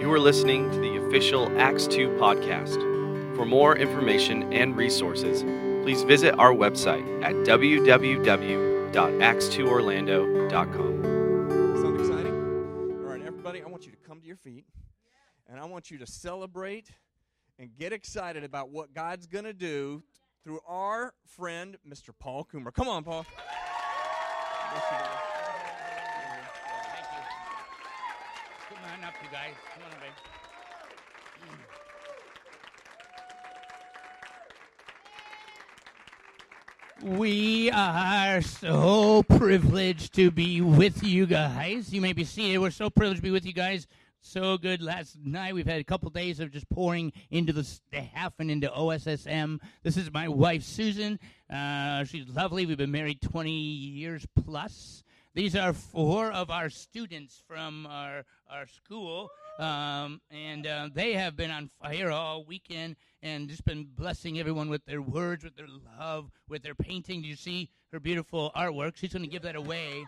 You are listening to the official Acts 2 podcast. For more information and resources, please visit our website at www.acts2orlando.com. Sound exciting? All right, everybody, I want you to come to your feet and I want you to celebrate and get excited about what God's going to do through our friend, Mr. Paul Coomer. Come on, Paul. You guys. Come on. We are so privileged to be with you guys. You may be seated. We're so privileged to be with you guys. So good. Last night we've had a couple days of just pouring into the staff and into OSSM. This is my wife Susan. Uh, she's lovely. We've been married 20 years plus. These are four of our students from our our school, um, and uh, they have been on fire all weekend and just been blessing everyone with their words, with their love, with their painting. Do you see her beautiful artwork? She's going to give that away.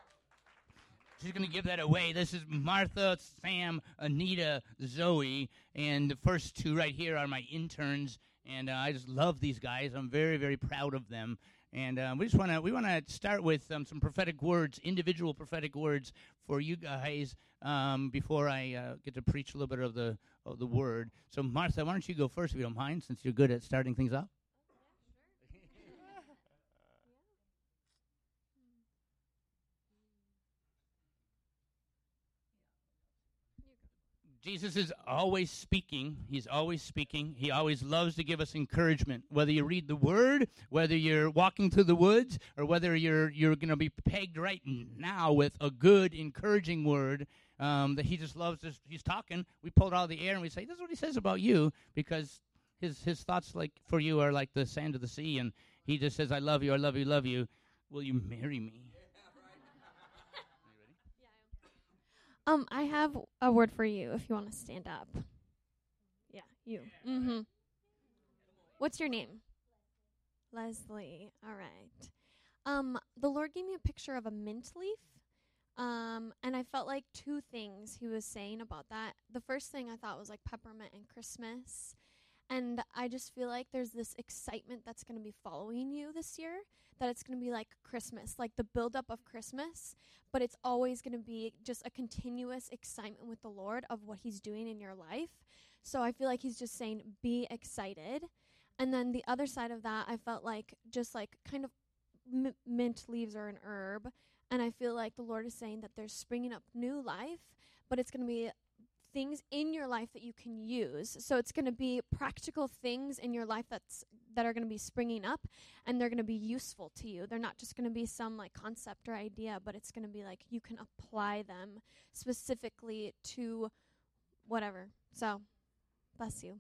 She's going to give that away. This is Martha, Sam, Anita, Zoe, and the first two right here are my interns. And uh, I just love these guys. I'm very, very proud of them. And uh, we just want to we want to start with um, some prophetic words, individual prophetic words for you guys um, before I uh, get to preach a little bit of the of the word. So Martha, why don't you go first if you don't mind, since you're good at starting things off. Jesus is always speaking. He's always speaking. He always loves to give us encouragement. Whether you read the Word, whether you're walking through the woods, or whether you're you're going to be pegged right now with a good, encouraging word um, that He just loves. This, he's talking. We pull it out of the air and we say, "This is what He says about you," because His His thoughts like for you are like the sand of the sea, and He just says, "I love you. I love you. Love you. Will you marry me?" Um, I have a word for you if you want to stand up. Yeah, you. Mm-hmm. What's your name? Leslie. All right. Um, the Lord gave me a picture of a mint leaf. Um, and I felt like two things he was saying about that. The first thing I thought was like peppermint and Christmas. And I just feel like there's this excitement that's going to be following you this year, that it's going to be like Christmas, like the buildup of Christmas, but it's always going to be just a continuous excitement with the Lord of what He's doing in your life. So I feel like He's just saying, be excited. And then the other side of that, I felt like just like kind of mint leaves are an herb. And I feel like the Lord is saying that there's springing up new life, but it's going to be things in your life that you can use. So it's going to be practical things in your life that's that are going to be springing up and they're going to be useful to you. They're not just going to be some like concept or idea, but it's going to be like you can apply them specifically to whatever. So, bless you.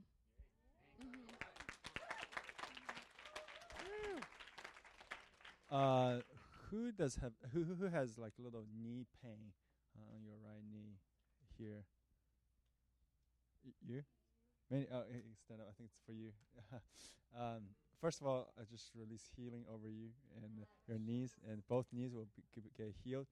Uh, who does have who who has like a little knee pain on your right knee here? You? Many, oh, stand up. I think it's for you. um, first of all, I just release healing over you and your knees, and both knees will be, get healed.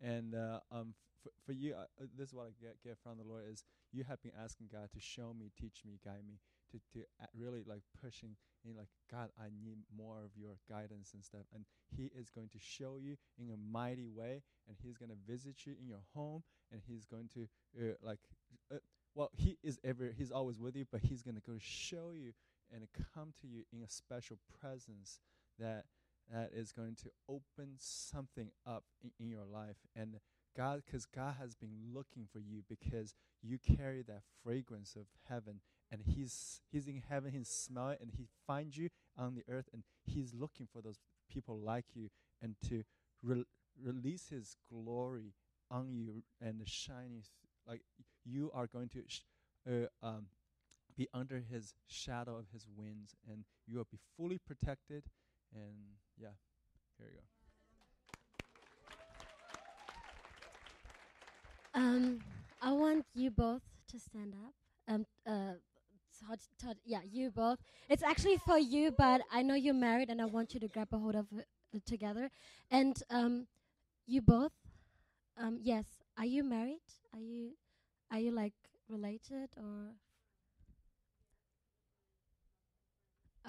And uh, um, f- for you, uh, uh, this is what I get get from the Lord is you have been asking God to show me, teach me, guide me, to to a- really like pushing in like God, I need more of your guidance and stuff. And He is going to show you in a mighty way, and He's going to visit you in your home, and He's going to uh, like. Well, he is ever he's always with you, but he's gonna go show you and come to you in a special presence that that is going to open something up in, in your life. And God, because God has been looking for you because you carry that fragrance of heaven, and He's He's in heaven, He's smelling, and He finds you on the earth, and He's looking for those people like you, and to re- release His glory on you and shining like you are going to uh, um, be under his shadow of his wings and you will be fully protected and yeah here you go Um, I want you both to stand up. Um, uh, Todd, Todd, yeah, you both. It's actually for you, but I know you're married, and I want you to grab a hold of it uh, together. And um, you both, um, yes, are you married? Are you, are you like related or?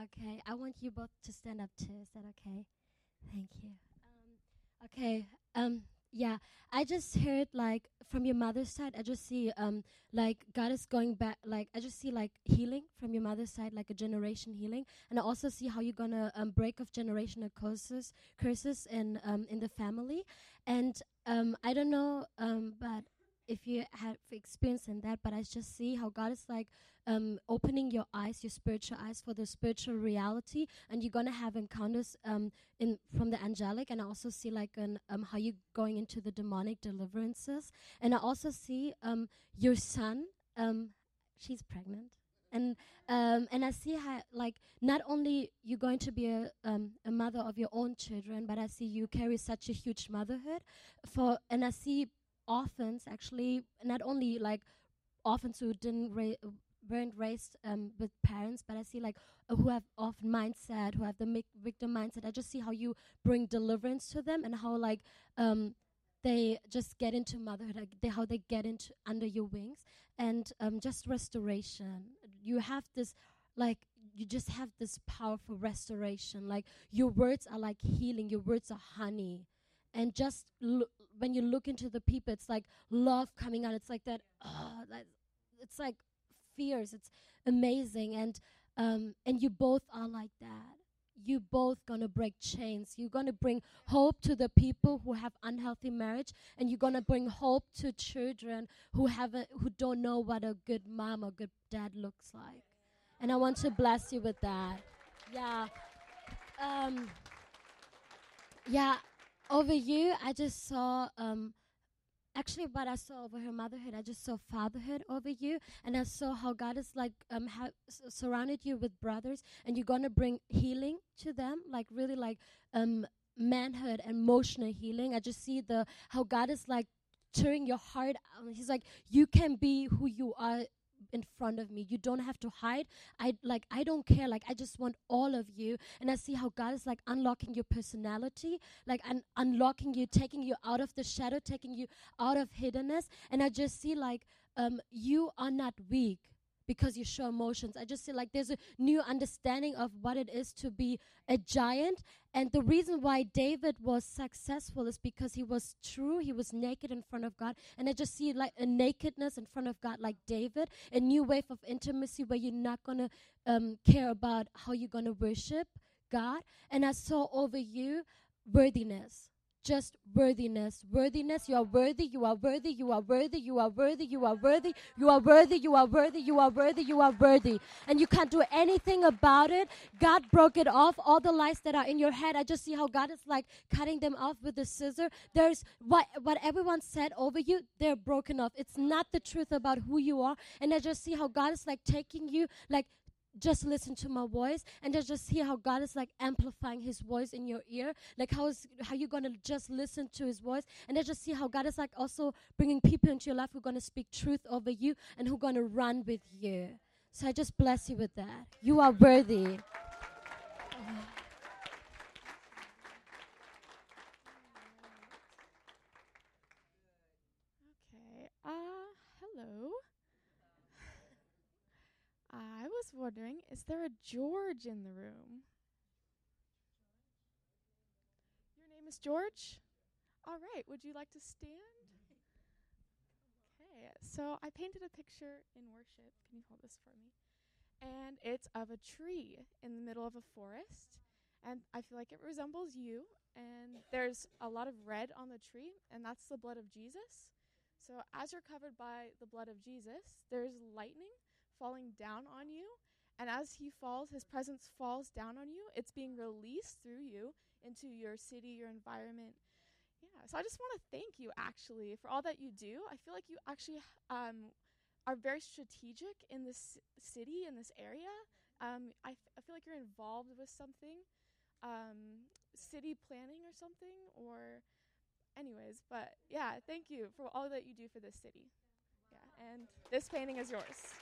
Okay, I want you both to stand up too. Is that okay? Thank you. Um, okay. Um, yeah, I just heard like from your mother's side. I just see um like God is going back. Like I just see like healing from your mother's side, like a generation healing, and I also see how you're gonna um, break off generational curses, curses in um in the family, and um I don't know um but if you have experience in that, but I just see how God is like um, opening your eyes, your spiritual eyes for the spiritual reality, and you're gonna have encounters um, in from the angelic, and I also see like an um, how you're going into the demonic deliverances, and I also see um, your son. Um, she's pregnant, and um, and I see how like not only you're going to be a a mother of your own children, but I see you carry such a huge motherhood for, and I see orphans actually not only like orphans who didn't ra- weren't raised um, with parents, but I see like uh, who have often mindset, who have the victim mindset. I just see how you bring deliverance to them and how like um, they just get into motherhood, like they, how they get into under your wings, and um, just restoration. You have this like you just have this powerful restoration. Like your words are like healing. Your words are honey and just when you look into the people it's like love coming out. It's like that uh, that it's like fierce. It's amazing. And um and you both are like that. You both gonna break chains. You're gonna bring hope to the people who have unhealthy marriage and you're gonna bring hope to children who haven't who don't know what a good mom or good dad looks like. And i want to bless you with that. Yeah. Um yeah over you, I just saw um, actually what I saw over her motherhood. I just saw fatherhood over you, and I saw how God is like um ha- surrounded you with brothers, and you're gonna bring healing to them, like really like um manhood, emotional healing. I just see the how God is like tearing your heart out. He's like, you can be who you are in front of me. You don't have to hide. I like I don't care. Like I just want all of you. And I see how God is like unlocking your personality, like un- unlocking you, taking you out of the shadow, taking you out of hiddenness. And I just see like um you are not weak because you show emotions. I just see like there's a new understanding of what it is to be a giant. And the reason why David was successful is because he was true. He was naked in front of God. And I just see like a nakedness in front of God, like David, a new wave of intimacy where you're not going to um, care about how you're going to worship God. And I saw over you worthiness just worthiness. Worthiness, you are worthy, you are worthy, you are worthy, you are worthy, you are worthy, you are worthy, you are worthy, you are worthy, you are worthy. And you can't do anything about it. God broke it off. All the lies that are in your head, I just see how God is like cutting them off with the scissor. There's what what everyone said over you, they're broken off. It's not the truth about who you are. And I just see how God is like taking you, like just listen to my voice and just, just hear how God is like amplifying his voice in your ear. Like how is how you gonna just listen to his voice and then just see how God is like also bringing people into your life who are gonna speak truth over you and who are gonna run with you. So I just bless you with that. You are worthy. Okay. Uh, hello. I was wondering, is there a George in the room? Your name is George? All right. Would you like to stand? Okay. So I painted a picture in worship. Can you hold this for me? And it's of a tree in the middle of a forest. And I feel like it resembles you. And there's a lot of red on the tree, and that's the blood of Jesus. So, as you're covered by the blood of Jesus, there's lightning falling down on you. And as he falls, his presence falls down on you. It's being released through you into your city, your environment. Yeah. So, I just want to thank you actually for all that you do. I feel like you actually um, are very strategic in this city, in this area. Um, I, f- I feel like you're involved with something, um, city planning or something, or anyways, but yeah, thank you for all that you do for this city. Yeah, and this painting is yours.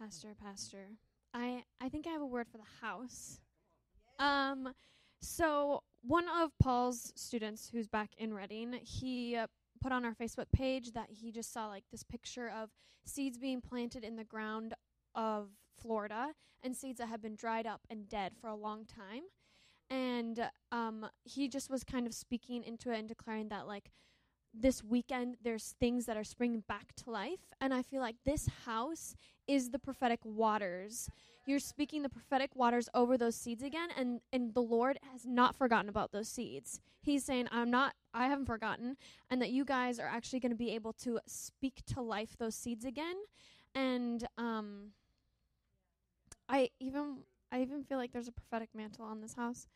Pastor, Pastor. I I think I have a word for the house. Um, so one of Paul's students, who's back in Redding, he uh, put on our Facebook page that he just saw like this picture of seeds being planted in the ground of Florida and seeds that have been dried up and dead for a long time. And um, he just was kind of speaking into it and declaring that like this weekend there's things that are springing back to life and i feel like this house is the prophetic waters. You're speaking the prophetic waters over those seeds again and and the lord has not forgotten about those seeds. He's saying i'm not i haven't forgotten and that you guys are actually going to be able to speak to life those seeds again. And um i even i even feel like there's a prophetic mantle on this house.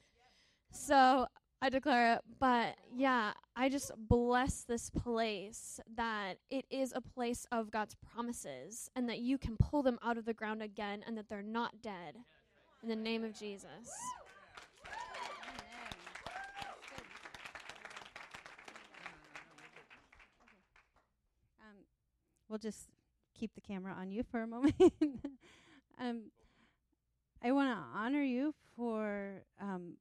So I declare it. But yeah, I just bless this place that it is a place of God's promises and that you can pull them out of the ground again and that they're not dead. In the name of Jesus. Um, we'll just keep the camera on you for a moment. um, I want to honor you for um,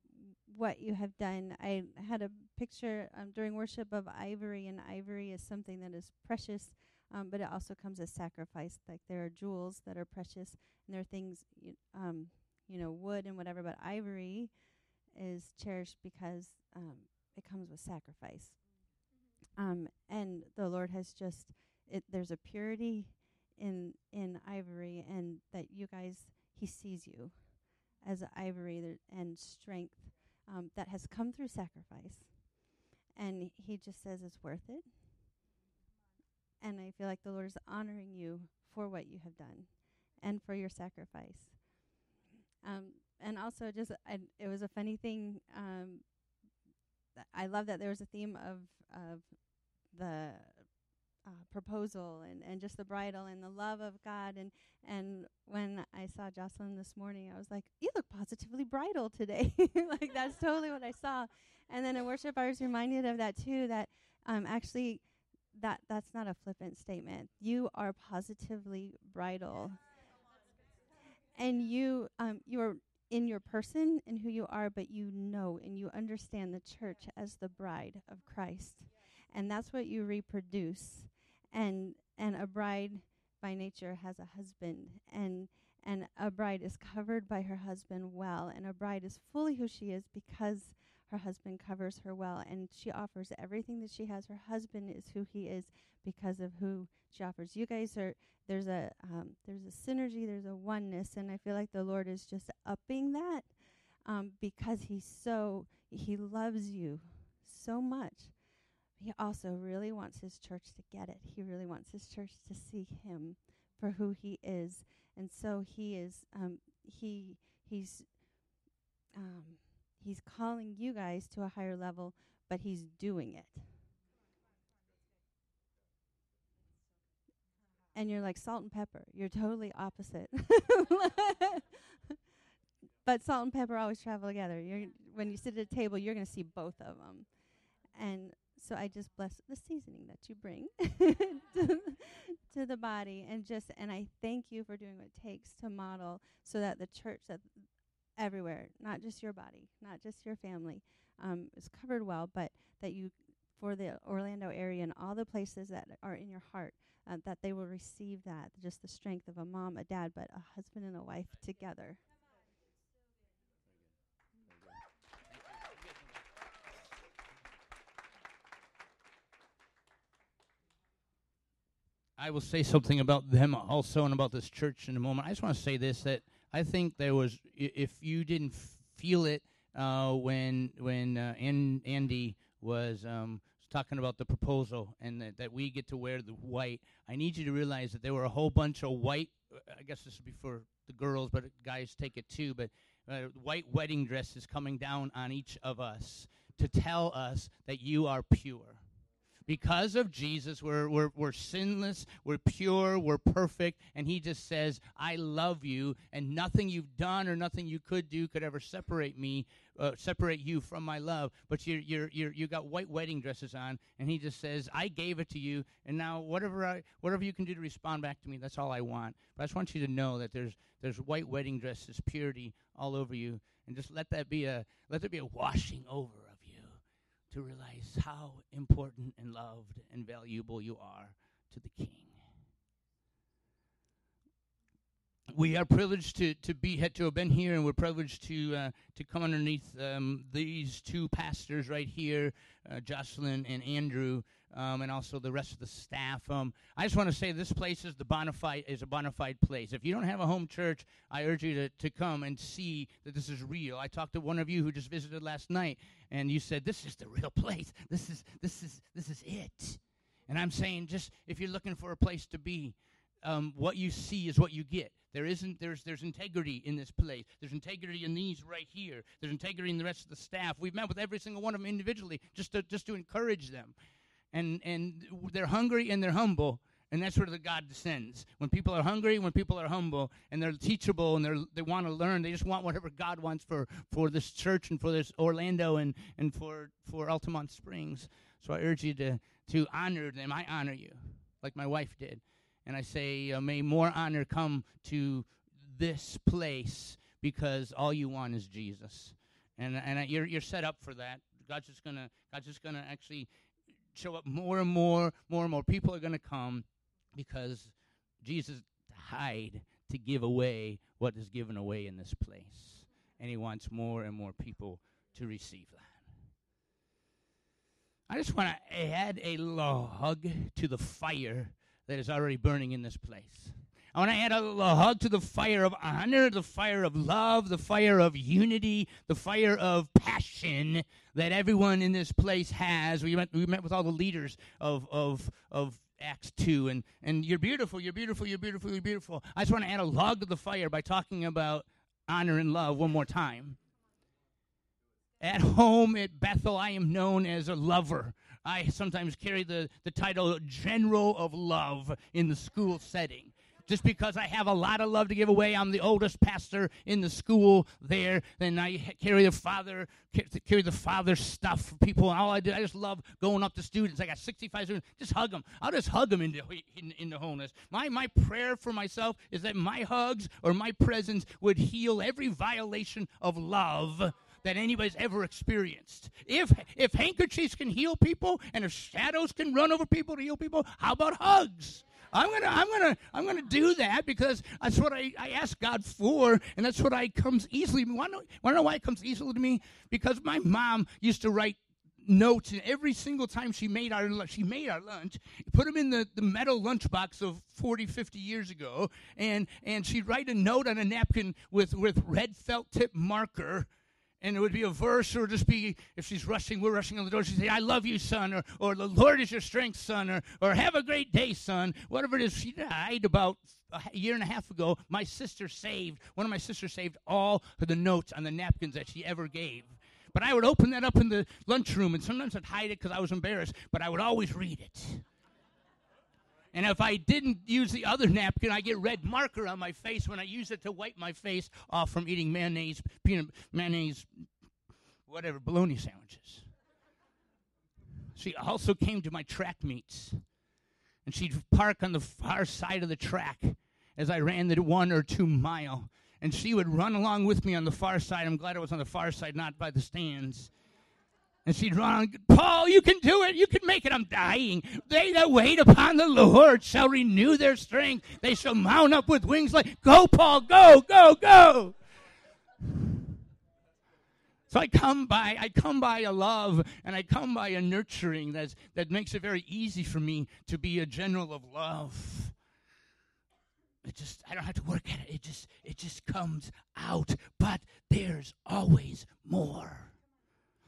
what you have done. I had a picture um, during worship of ivory, and ivory is something that is precious, um, but it also comes as sacrifice. Like there are jewels that are precious, and there are things, you, um, you know, wood and whatever, but ivory is cherished because um, it comes with sacrifice. Um, and the Lord has just, it, there's a purity in in ivory, and that you guys, He sees you as ivory and strength um, that has come through sacrifice. And he just says it's worth it. And I feel like the Lord is honoring you for what you have done and for your sacrifice. Um, and also, just I, it was a funny thing. Um, I love that there was a theme of of the uh, proposal and, and just the bridal and the love of God. And, and when I saw Jocelyn this morning, I was like, you look positively bridal today. like, that's totally what I saw. And then in worship, I was reminded of that too, that um, actually, that that's not a flippant statement. You are positively bridal. And you, um, you are in your person and who you are, but you know and you understand the church as the bride of Christ. And that's what you reproduce and and a bride by nature has a husband and and a bride is covered by her husband well and a bride is fully who she is because her husband covers her well and she offers everything that she has. Her husband is who he is because of who she offers. You guys are there's a um, there's a synergy there's a oneness and i feel like the lord is just upping that um, because he's so he loves you so much he also really wants his church to get it. He really wants his church to see him for who he is, and so he is. Um, he he's um, he's calling you guys to a higher level, but he's doing it. And you're like salt and pepper. You're totally opposite. but salt and pepper always travel together. You're when you sit at a table, you're going to see both of them. And so I just bless the seasoning that you bring to, to the body, and just and I thank you for doing what it takes to model so that the church that everywhere, not just your body, not just your family, um, is covered well, but that you for the Orlando area and all the places that are in your heart, uh, that they will receive that, just the strength of a mom, a dad, but a husband and a wife together. I will say something about them also and about this church in a moment. I just want to say this that I think there was, if you didn't feel it uh, when when uh, Andy was um, talking about the proposal and that, that we get to wear the white, I need you to realize that there were a whole bunch of white. Uh, I guess this would be for the girls, but guys take it too. But uh, white wedding dresses coming down on each of us to tell us that you are pure Because of Jesus, we're, we're, we're sinless, we're pure, we're perfect, and He just says, I love you, and nothing you've done or nothing you could do could ever separate me, uh, separate you from my love. But you're, you're, you're, you got white wedding dresses on, and He just says, I gave it to you, and now whatever, I, whatever you can do to respond back to me, that's all I want. But I just want you to know that there's, there's white wedding dresses, purity all over you, and just let that be a, let there be a washing over to realize how important and loved and valuable you are to the King. We are privileged to, to be had to have been here, and we're privileged to uh, to come underneath um, these two pastors right here, uh, Jocelyn and Andrew, um, and also the rest of the staff. Um, I just want to say this place is the bona fide is a bona fide place. If you don't have a home church, I urge you to, to come and see that this is real. I talked to one of you who just visited last night, and you said this is the real place. This is this is this is it. And I'm saying, just if you're looking for a place to be, um, what you see is what you get. There isn't there's there's integrity in this place. There's integrity in these right here. There's integrity in the rest of the staff. We've met with every single one of them individually just to just to encourage them and and they're hungry and they're humble and that's where the god descends. When people are hungry when people are humble and they're teachable and they're they want to learn they just want whatever god wants for for this church and for this orlando and and for for altamonte springs. So i urge you to to honor them. I honor you like my wife did. And i say uh, may more honor come to this place because all you want is jesus. And and you're you're set up for that. God's just gonna god's just gonna actually show up more and more, more and more people are going to come because Jesus died to give away what is given away in this place. And he wants more and more people to receive that. I just want to add a log to the fire that is already burning in this place. I want to add a, a hug to the fire of honor, the fire of love, the fire of unity, the fire of passion that everyone in this place has. We met, we met with all the leaders of, of, of Acts 2, and, and you're beautiful, you're beautiful, you're beautiful, you're beautiful. I just want to add a log to the fire by talking about honor and love one more time. At home at Bethel, I am known as a lover. I sometimes carry the, the title General of Love in the school setting just because I have a lot of love to give away. I'm the oldest pastor in the school there, and I carry the father carry the father stuff for people. And all I do, I just love going up to students. I got 65 students. Just hug them. I'll just hug them into in, into wholeness. My my prayer for myself is that my hugs or my presence would heal every violation of love that anybody's ever experienced. If if handkerchiefs can heal people and if shadows can run over people to heal people, how about hugs? I'm gonna, I'm gonna, I'm gonna do that because that's what I, I ask God for, and that's what I comes easily. Want to know why it comes easily to me? Because my mom used to write notes and every single time she made our she made our lunch put them in the, the metal lunchbox of 40 50 years ago and and she'd write a note on a napkin with with red felt tip marker and it would be a verse or just be if she's rushing we're rushing on the door she'd say i love you son or, or the lord is your strength son or, or have a great day son. Whatever it is she died about a year and a half ago. My sister saved one of my sisters saved all of the notes on the napkins that she ever gave. But i would open that up in the lunchroom and sometimes i'd hide it because i was embarrassed but i would always read it and if I didn't use the other napkin, I get red marker on my face when I use it to wipe my face off from eating mayonnaise, peanut mayonnaise, whatever, bologna sandwiches. She also came to my track meets, and she'd park on the far side of the track as I ran the one or two mile, and she would run along with me on the far side. I'm glad I was on the far side, not by the stands. And she'd run, Paul, you can do it. You can make it. I'm dying. They that wait upon the Lord shall renew their strength. They shall mount up with wings like, go, Paul, go, go, go. So I come by, I come by a love and I come by a nurturing that's, that makes it very easy for me to be a general of love. It just, I don't have to work at it. It just, it just comes out. But there's always more.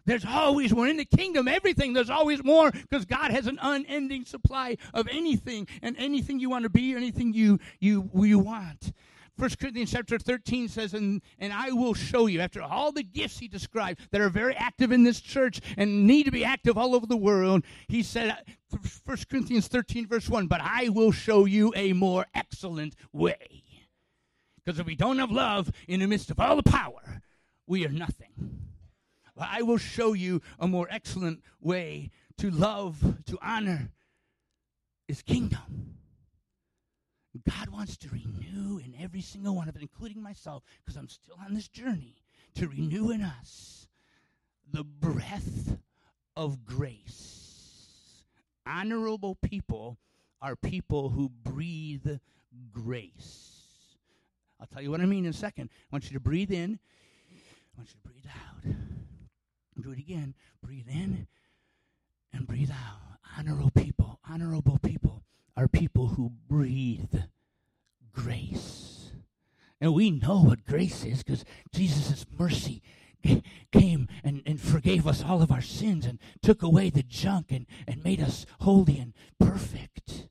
There's always more. In the kingdom, everything, there's always more because God has an unending supply of anything and anything you want to be, anything you, you, you want. First Corinthians chapter 13 says, and, and I will show you, after all the gifts he described that are very active in this church and need to be active all over the world, he said, First Corinthians 13, verse 1, but I will show you a more excellent way. Because if we don't have love in the midst of all the power, we are nothing. I will show you a more excellent way to love, to honor his kingdom. God wants to renew in every single one of it, including myself, because I'm still on this journey, to renew in us the breath of grace. Honorable people are people who breathe grace. I'll tell you what I mean in a second. I want you to breathe in. I want you to breathe out. Do it again. Breathe in and breathe out. Honorable people, honorable people are people who breathe grace. And we know what grace is because Jesus' mercy came and, and forgave us all of our sins and took away the junk and, and made us holy and perfect.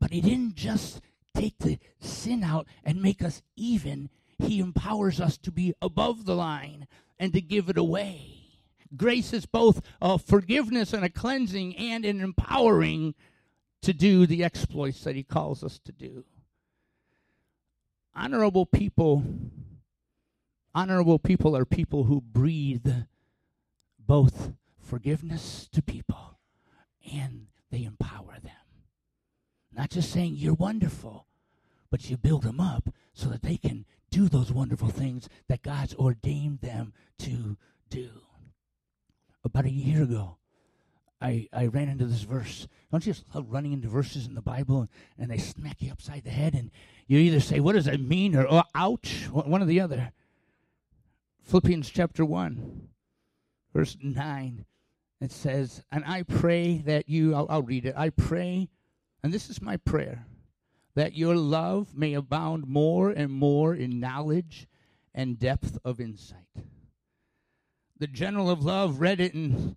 But he didn't just take the sin out and make us even, he empowers us to be above the line and to give it away. Grace is both a forgiveness and a cleansing and an empowering to do the exploits that he calls us to do. Honorable people honorable people are people who breathe both forgiveness to people and they empower them. Not just saying you're wonderful, but you build them up so that they can do those wonderful things that God's ordained them to do. About a year ago, I, I ran into this verse. Don't you just love running into verses in the Bible and, and they smack you upside the head and you either say, What does that mean? or oh, ouch, one or the other. Philippians chapter 1, verse 9. It says, And I pray that you, I'll, I'll read it. I pray, and this is my prayer that your love may abound more and more in knowledge and depth of insight. The general of love read it and,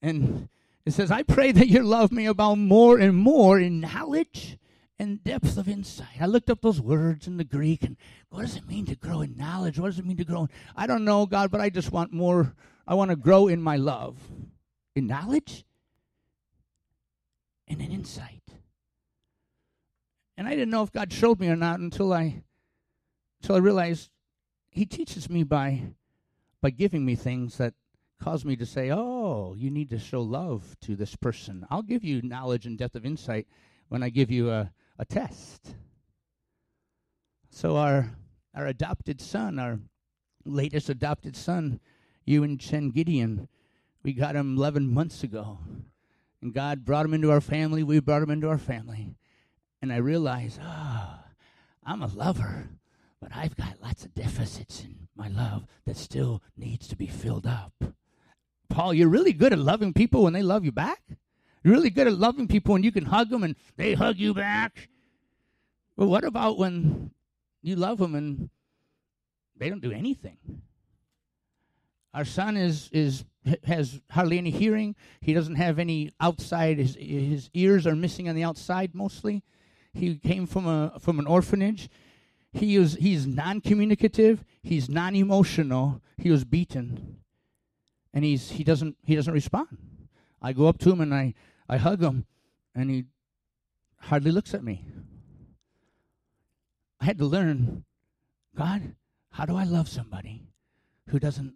and it says, I pray that your love may abound more and more in knowledge and depth of insight. I looked up those words in the Greek and what does it mean to grow in knowledge? What does it mean to grow in? I don't know, God, but I just want more. I want to grow in my love, in knowledge and in insight. And I didn't know if God showed me or not until I until I realized he teaches me by by giving me things that cause me to say, "Oh, you need to show love to this person. I'll give you knowledge and depth of insight when I give you a, a test." So our our adopted son, our latest adopted son, Ewan Chen Gideon, we got him 11 months ago. And God brought him into our family. We brought him into our family and I realize, ah, oh, I'm a lover, but I've got lots of deficits in my love that still needs to be filled up. Paul, you're really good at loving people when they love you back. You're really good at loving people when you can hug them and they hug you back. But what about when you love them and they don't do anything? Our son is is has hardly any hearing. He doesn't have any outside. His his ears are missing on the outside mostly. He came from a from an orphanage. He is he's non-communicative. He's non-emotional. He was beaten, and he's he doesn't he doesn't respond. I go up to him and I I hug him, and he hardly looks at me. I had to learn, God, how do I love somebody who doesn't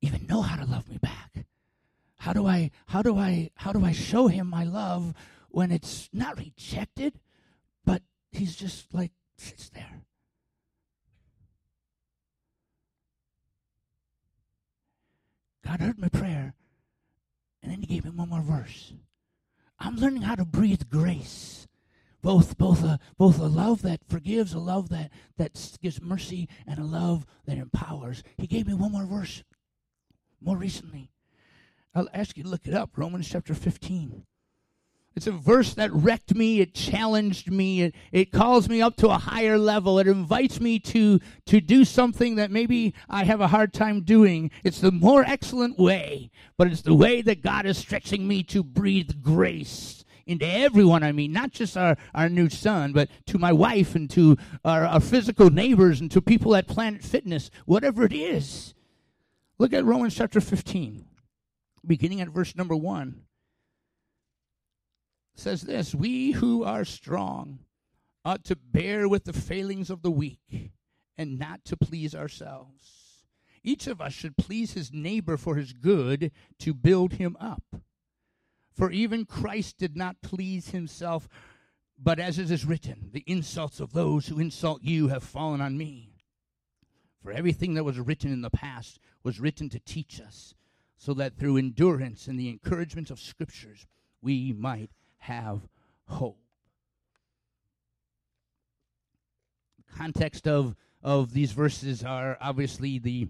even know how to love me back? How do I how do I how do I show him my love when it's not rejected, he's just like sits there. God heard my prayer, and then he gave me one more verse. I'm learning how to breathe grace. Both, both, a, both a love that forgives, a love that, that gives mercy, and a love that empowers. He gave me one more verse more recently. I'll ask you to look it up Romans chapter 15. It's a verse that wrecked me. It challenged me. It, it calls me up to a higher level. It invites me to, to do something that maybe I have a hard time doing. It's the more excellent way, but it's the way that God is stretching me to breathe grace into everyone I mean, not just our, our new son, but to my wife and to our, our physical neighbors and to people at Planet Fitness, whatever it is. Look at Romans chapter 15, beginning at verse number 1. Says this We who are strong ought to bear with the failings of the weak and not to please ourselves. Each of us should please his neighbor for his good to build him up. For even Christ did not please himself, but as it is written, the insults of those who insult you have fallen on me. For everything that was written in the past was written to teach us, so that through endurance and the encouragement of scriptures we might have hope. Context of of these verses are obviously the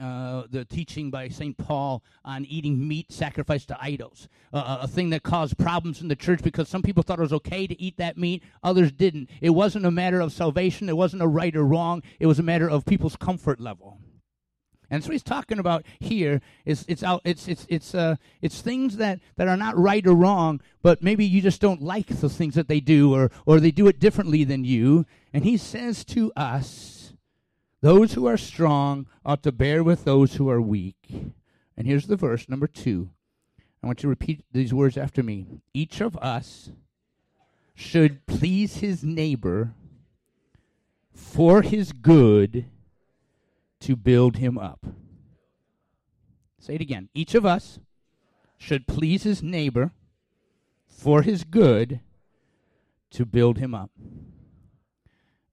uh, the teaching by St. Paul on eating meat sacrificed to idols, uh, a thing that caused problems in the church because some people thought it was okay to eat that meat, others didn't. It wasn't a matter of salvation, it wasn't a right or wrong, it was a matter of people's comfort level. And so he's talking about here is it's out it's it's it's uh it's things that that are not right or wrong, but maybe you just don't like the things that they do or or they do it differently than you. And he says to us those who are strong ought to bear with those who are weak. And here's the verse, number two. I want you to repeat these words after me. Each of us should please his neighbor for his good to build him up. Say it again. Each of us should please his neighbor for his good to build him up.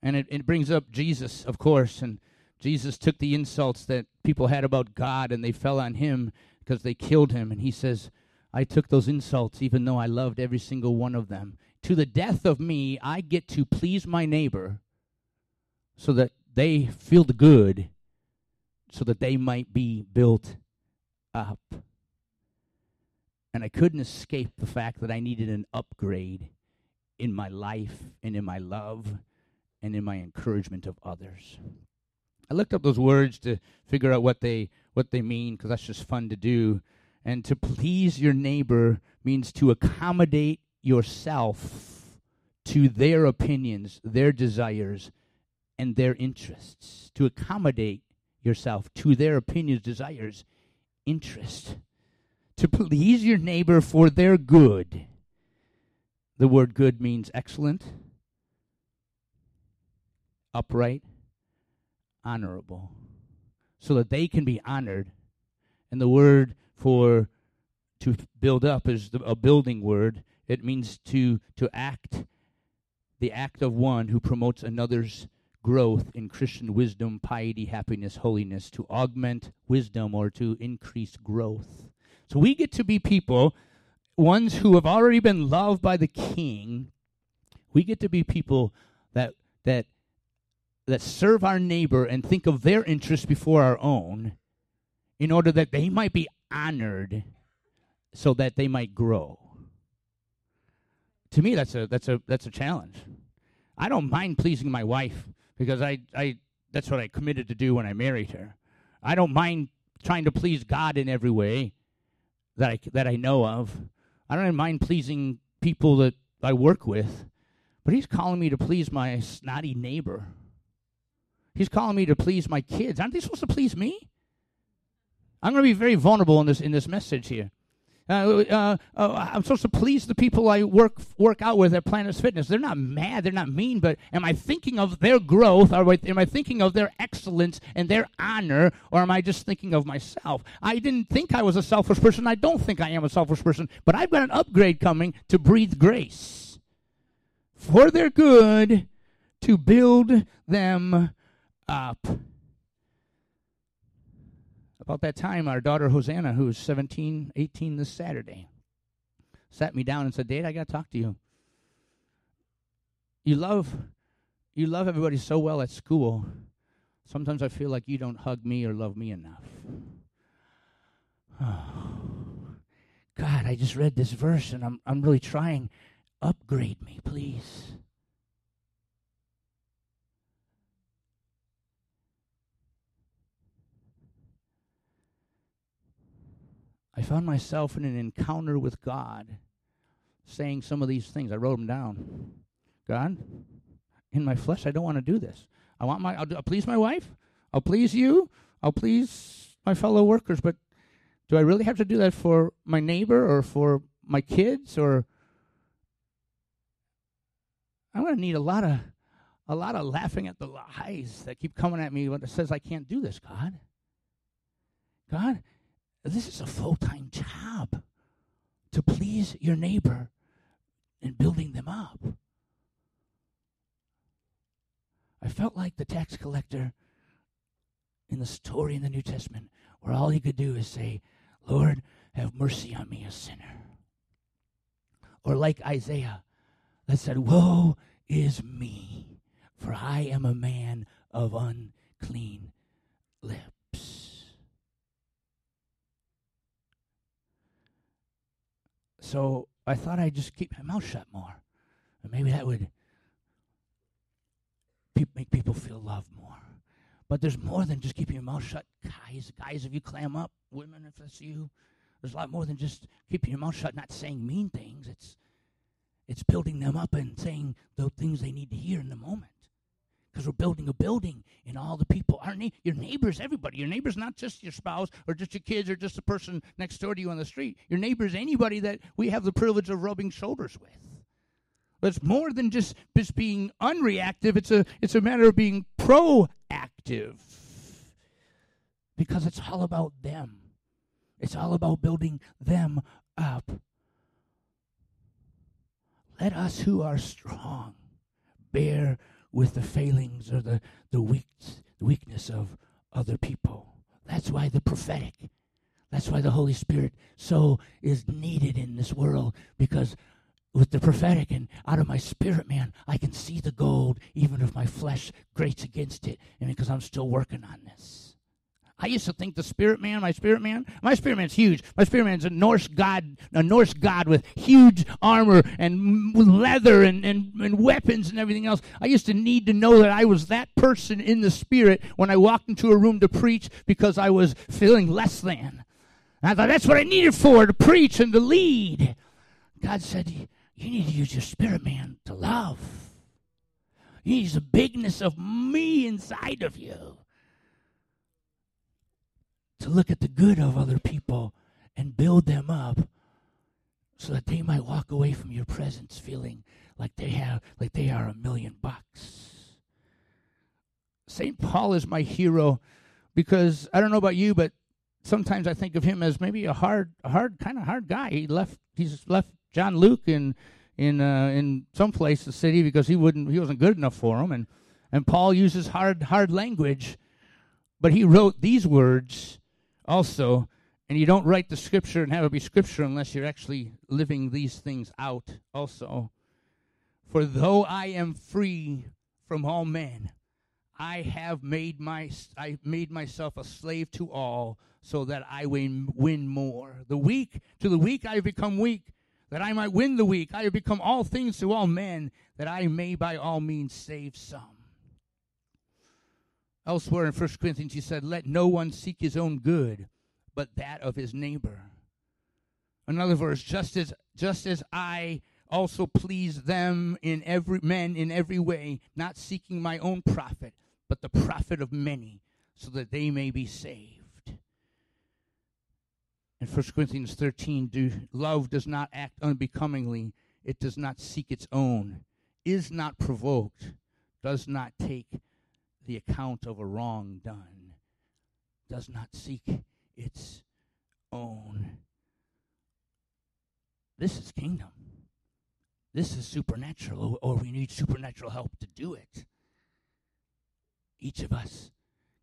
And it, it brings up Jesus, of course, and Jesus took the insults that people had about God and they fell on him because they killed him. And he says, I took those insults even though I loved every single one of them. To the death of me, I get to please my neighbor so that they feel the good, so that they might be built up. And I couldn't escape the fact that I needed an upgrade in my life and in my love and in my encouragement of others. I looked up those words to figure out what they what they mean because that's just fun to do. And to please your neighbor means to accommodate yourself to their opinions, their desires, and their interests. To accommodate yourself to their opinions, desires, interest. To please your neighbor for their good. The word good means excellent, upright, honorable, so that they can be honored. And the word for to build up is the, a building word. It means to to act the act of one who promotes another's growth in Christian wisdom, piety, happiness, holiness, to augment wisdom or to increase growth. So we get to be people, ones who have already been loved by the King. We get to be people that that that serve our neighbor and think of their interests before our own in order that they might be honored so that they might grow to me that's a that's a that's a challenge i don't mind pleasing my wife because i i that's what i committed to do when i married her i don't mind trying to please god in every way that i that i know of i don't mind pleasing people that i work with but he's calling me to please my snotty neighbor He's calling me to please my kids. Aren't they supposed to please me? I'm going to be very vulnerable in this in this message here. Uh, uh, uh, I'm supposed to please the people I work work out with at Planet Fitness. They're not mad, they're not mean, but am I thinking of their growth, or am I thinking of their excellence and their honor, or am I just thinking of myself? I didn't think I was a selfish person. I don't think I am a selfish person, but I've got an upgrade coming to breathe grace for their good, to build them up. About that time, our daughter Hosanna, who's 17, 18 this Saturday, sat me down and said, Dad, I got to talk to you. You love, you love everybody so well at school. Sometimes I feel like you don't hug me or love me enough. Oh, God, I just read this verse and I'm, I'm really trying. Upgrade me, please. I found myself in an encounter with God saying some of these things. I wrote them down. God, in my flesh, I don't want to do this. I want my, I'll, I'll please my wife. I'll please you. I'll please my fellow workers. But do I really have to do that for my neighbor or for my kids or? I'm going to need a lot of, a lot of laughing at the lies that keep coming at me when it says I can't do this. God, God, this is a full time job to please your neighbor and building them up. I felt like the tax collector in the story in the New Testament where all he could do is say, Lord, have mercy on me, a sinner. Or like Isaiah that said, Woe is me, for I am a man of unclean lips. So I thought I'd just keep my mouth shut more. And maybe that would pe- make people feel loved more. But there's more than just keeping your mouth shut. Guys, guys, if you clam up, women, if that's you, there's a lot more than just keeping your mouth shut, not saying mean things. It's it's building them up and saying the things they need to hear in the moment. Because we're building a building and all the people, our na- your neighbors, everybody. Your neighbor's not just your spouse or just your kids or just the person next door to you on the street. Your neighbor's anybody that we have the privilege of rubbing shoulders with. But it's more than just, just being unreactive. It's a it's a matter of being proactive. Because it's all about them. It's all about building them up. Let us who are strong bear with the failings or the, the, weak, the weakness of other people. That's why the prophetic, that's why the Holy Spirit so is needed in this world because with the prophetic and out of my spirit, man, I can see the gold even if my flesh grates against it and because I'm still working on this. I used to think the spirit man, my spirit man, my spirit man's huge. My spirit man's a Norse god, a Norse god with huge armor and leather and, and, and weapons and everything else. I used to need to know that I was that person in the spirit when I walked into a room to preach because I was feeling less than. And I thought that's what I needed for to preach and to lead. God said, You need to use your spirit man to love. You need the bigness of me inside of you to look at the good of other people and build them up so that they might walk away from your presence feeling like they have like they are a million bucks. St. Paul is my hero because I don't know about you but sometimes I think of him as maybe a hard hard kind of hard guy. He left he's left John Luke in in uh, in some place the city because he wouldn't he wasn't good enough for him and and Paul uses hard hard language but he wrote these words also, and you don't write the scripture and have it be scripture unless you're actually living these things out also. For though I am free from all men, I have made my I made myself a slave to all, so that I win win more. The weak to the weak I have become weak, that I might win the weak. I have become all things to all men, that I may by all means save some. Elsewhere in 1 Corinthians, he said, Let no one seek his own good, but that of his neighbor. Another verse, just as just as I also please them in every men in every way, not seeking my own profit, but the profit of many, so that they may be saved. In 1 Corinthians 13, do, love does not act unbecomingly, it does not seek its own, is not provoked, does not take the account of a wrong done, does not seek its own. This is kingdom. This is supernatural, or we need supernatural help to do it. Each of us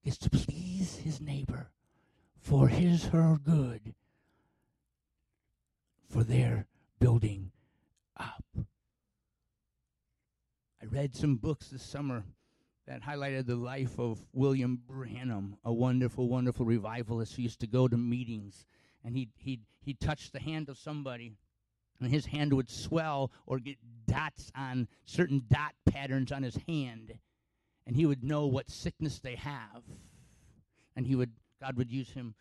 gets to please his neighbor for his, her good, for their building up. I read some books this summer that highlighted the life of William Branham, a wonderful, wonderful revivalist who used to go to meetings and he'd, he'd, he'd touch the hand of somebody and his hand would swell or get dots on certain dot patterns on his hand. And he would know what sickness they have. And he would god would use him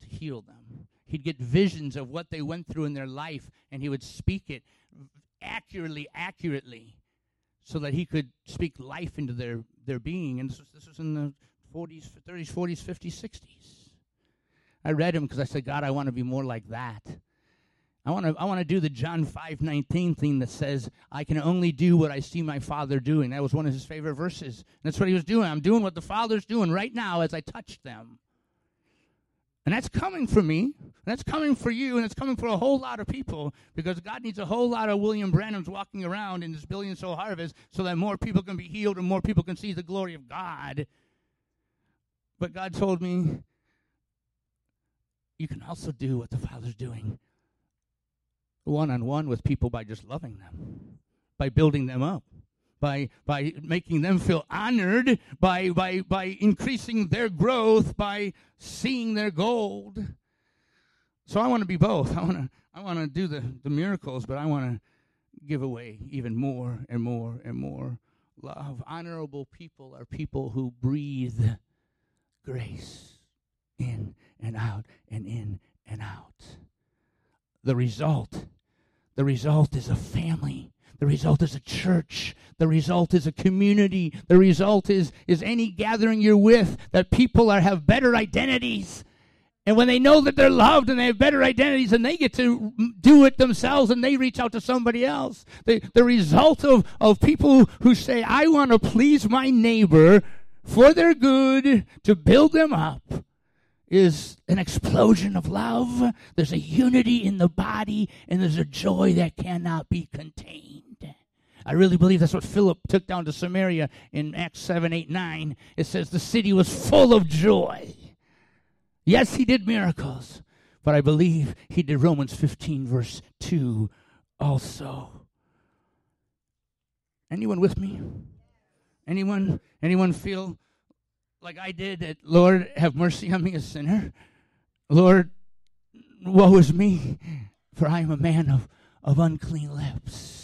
to heal them. He'd get visions of what they went through in their life, and he would speak it accurately, accurately, so that he could speak life into their, their being. And this was, this was in the 40s, 30s, 40s, 50s, 60s. I read him because I said, God, I want to be more like that. I want to I want to do the John 5:19 thing that says I can only do what I see my father doing. That was one of his favorite verses. And that's what he was doing. I'm doing what the father's doing right now as I touch them. And that's coming for me. And that's coming for you. And it's coming for a whole lot of people because God needs a whole lot of William Branhams walking around in this billion soul harvest so that more people can be healed and more people can see the glory of God. But God told me, you can also do what the Father's doing one on one with people by just loving them, by building them up, by by making them feel honored, by by by increasing their growth, by seeing their gold. So I want to be both. I want to I want to do the, the miracles, but I want to give away even more and more and more love. Honorable people are people who breathe grace in and out and in and out. The result, the result is a family. The result is a church. The result is a community. The result is, is any gathering you're with that people are have better identities. And when they know that they're loved and they have better identities and they get to do it themselves and they reach out to somebody else. The, the result of, of people who say, I want to please my neighbor for their good, to build them up, is an explosion of love. There's a unity in the body, and there's a joy that cannot be contained. I really believe that's what Philip took down to Samaria in Acts 7, 8, 9. It says the city was full of joy. Yes, he did miracles, but I believe he did Romans 15, verse 2 also. Anyone with me? Anyone anyone feel like I did that Lord have mercy on me a sinner? Lord, woe is me, for I am a man of, of unclean lips.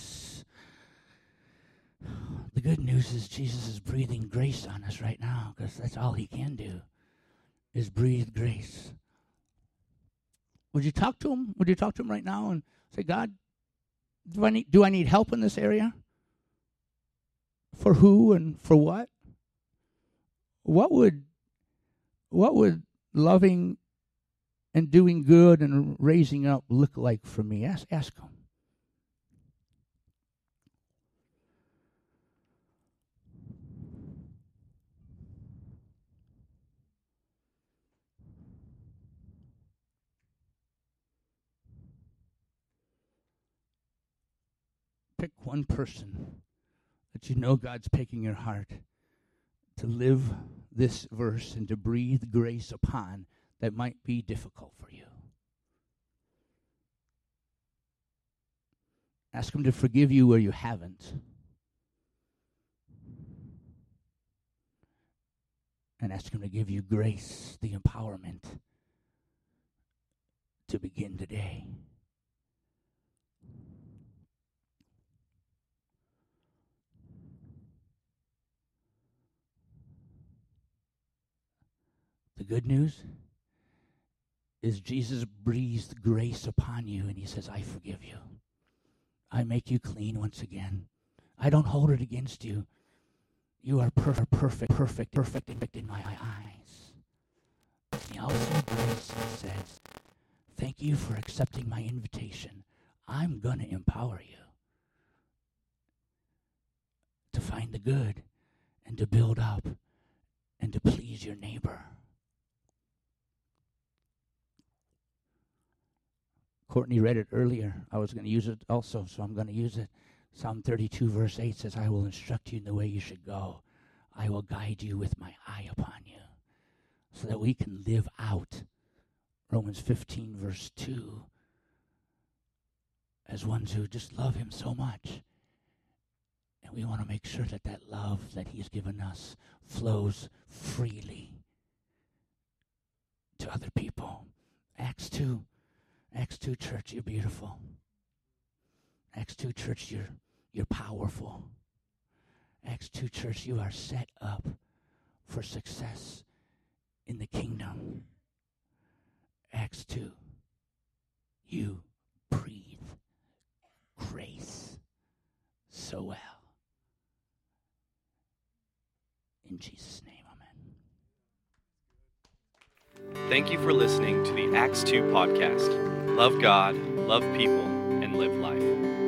The good news is Jesus is breathing grace on us right now because that's all he can do is breathe grace. Would you talk to him? Would you talk to him right now and say, God, do I need do I need help in this area? For who and for what? What would what would loving and doing good and raising up look like for me? Ask ask him. Pick one person that you know God's picking your heart to live this verse and to breathe grace upon that might be difficult for you. Ask Him to forgive you where you haven't. And ask Him to give you grace, the empowerment to begin today. Good news is Jesus breathed grace upon you and he says, I forgive you. I make you clean once again. I don't hold it against you. You are perfect, perfect, perfect, perfect in my eyes. He also grace says, Thank you for accepting my invitation. I'm going to empower you to find the good and to build up and to please your neighbor. Courtney read it earlier. I was going to use it also, so I'm going to use it. Psalm 32, verse 8 says, I will instruct you in the way you should go. I will guide you with my eye upon you, so that we can live out Romans 15, verse 2, as ones who just love Him so much. And we want to make sure that that love that He's given us flows freely to other people. Acts 2 Acts 2 Church, you're beautiful. Acts 2 Church, you're, you're powerful. Acts 2 Church, you are set up for success in the kingdom. Acts 2. you breathe grace so well. In Jesus' name. Thank you for listening to the Acts 2 podcast. Love God, love people, and live life.